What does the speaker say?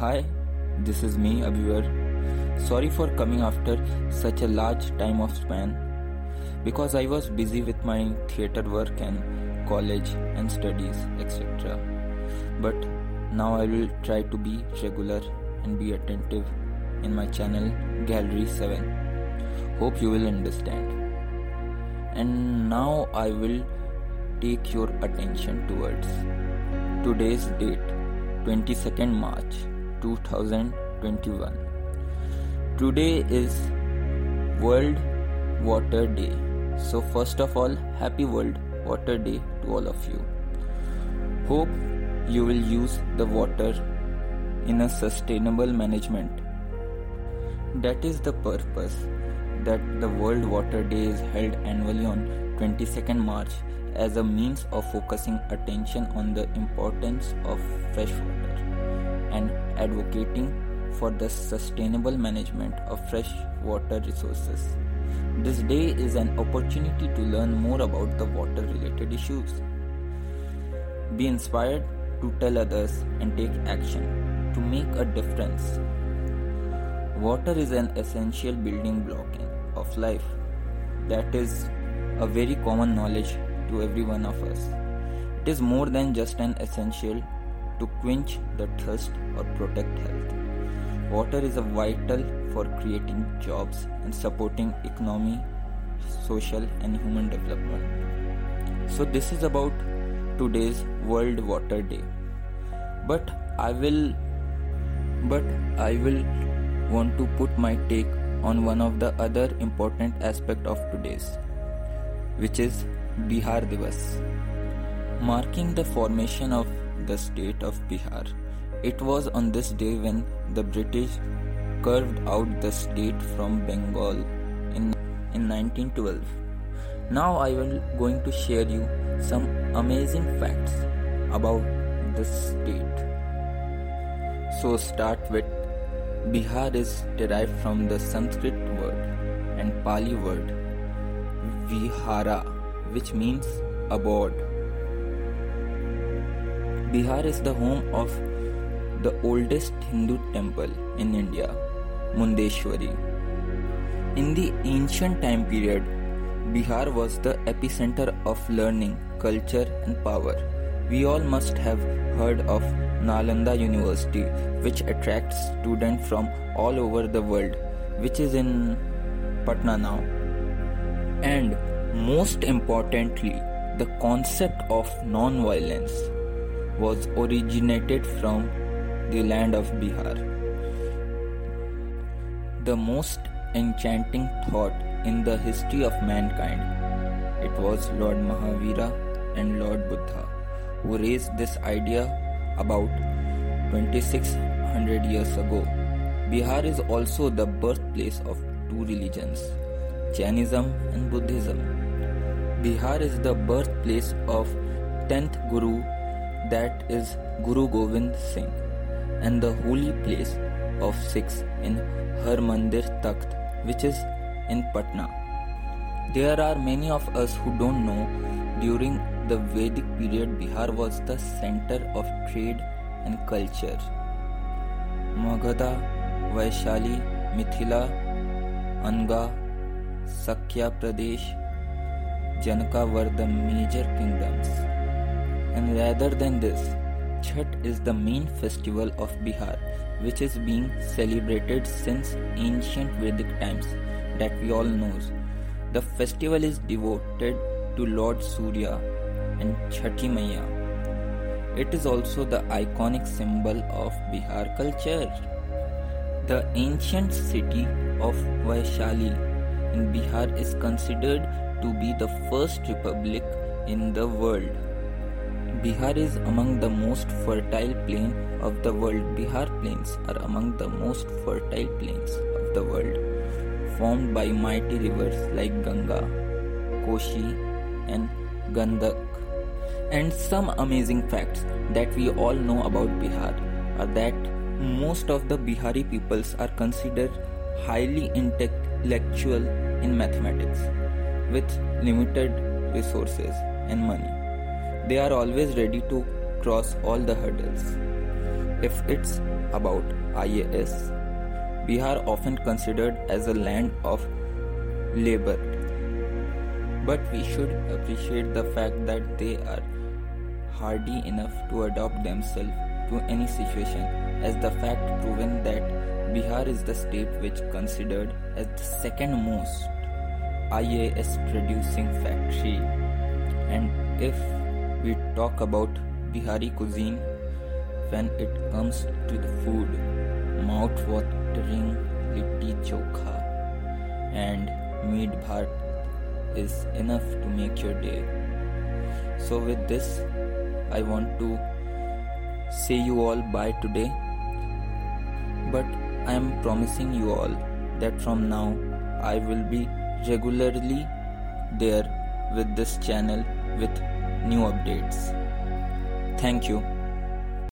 Hi, this is me, Abhivar. Sorry for coming after such a large time of span because I was busy with my theatre work and college and studies, etc. But now I will try to be regular and be attentive in my channel Gallery 7. Hope you will understand. And now I will take your attention towards today's date 22nd March 2021. Today is World Water Day. So, first of all, happy World Water Day to all of you. Hope you will use the water in a sustainable management. That is the purpose that the World Water Day is held annually on 22nd March as a means of focusing attention on the importance of fresh water and advocating for the sustainable management of fresh water resources. This day is an opportunity to learn more about the water related issues. Be inspired to tell others and take action to make a difference. Water is an essential building block of life. That is a very common knowledge to every one of us. It is more than just an essential to quench the thirst or protect health. Water is vital for creating jobs and supporting economy, social and human development. So this is about today's World Water Day. But I will but I will want to put my take on one of the other important aspect of today's which is Bihar Divas marking the formation of the state of Bihar. It was on this day when the British carved out the state from Bengal in in 1912 now I will going to share you some amazing facts about this state. So start with Bihar is derived from the Sanskrit word and Pali word Vihara, which means abode. Bihar is the home of the oldest Hindu temple in India, Mundeshwari. In the ancient time period, Bihar was the epicenter of learning, culture, and power. We all must have heard of Nalanda University, which attracts students from all over the world, which is in Patna now. And most importantly, the concept of non-violence was originated from the land of Bihar. The most enchanting thought in the history of mankind, it was Lord Mahavira and Lord Buddha who raised this idea about 2600 years ago. Bihar is also the birthplace of two religions, Jainism and Buddhism. Bihar is the birthplace of 10th Guru that is Guru Gobind Singh and the holy place of Sikhs in Harmandir Takht which is in Patna. There are many of us who don't know during the Vedic period, Bihar was the center of trade and culture. Magadha, Vaishali, Mithila, Anga, Sakya Pradesh, Janaka were the major kingdoms. Rather than this, Chhat is the main festival of Bihar, which is being celebrated since ancient Vedic times that we all know. The festival is devoted to Lord Surya and Chhati Maya. It is also the iconic symbol of Bihar culture. The ancient city of Vaishali in Bihar is considered to be the first republic in the world. Bihar is among the most fertile plain of the world. Bihar plains are among the most fertile plains of the world, formed by mighty rivers like Ganga, Koshi, and Gandak. And some amazing facts that we all know about Bihar are that most of the Bihari peoples are considered highly intellectual in mathematics with limited resources and money. They are always ready to cross all the hurdles. If it's about IAS. Bihar often considered as a land of labor, but we should appreciate the fact that they are hardy enough to adapt themselves to any situation, as the fact proven that Bihar is the state which considered as the second most IAS producing factory. And if we talk about Bihari cuisine, when it comes to the food, mouth-watering litti chokha and meat is enough to make your day. So with this, I want to say you all bye today. But I am promising you all that from now I will be regularly there with this channel with new updates. Thank you.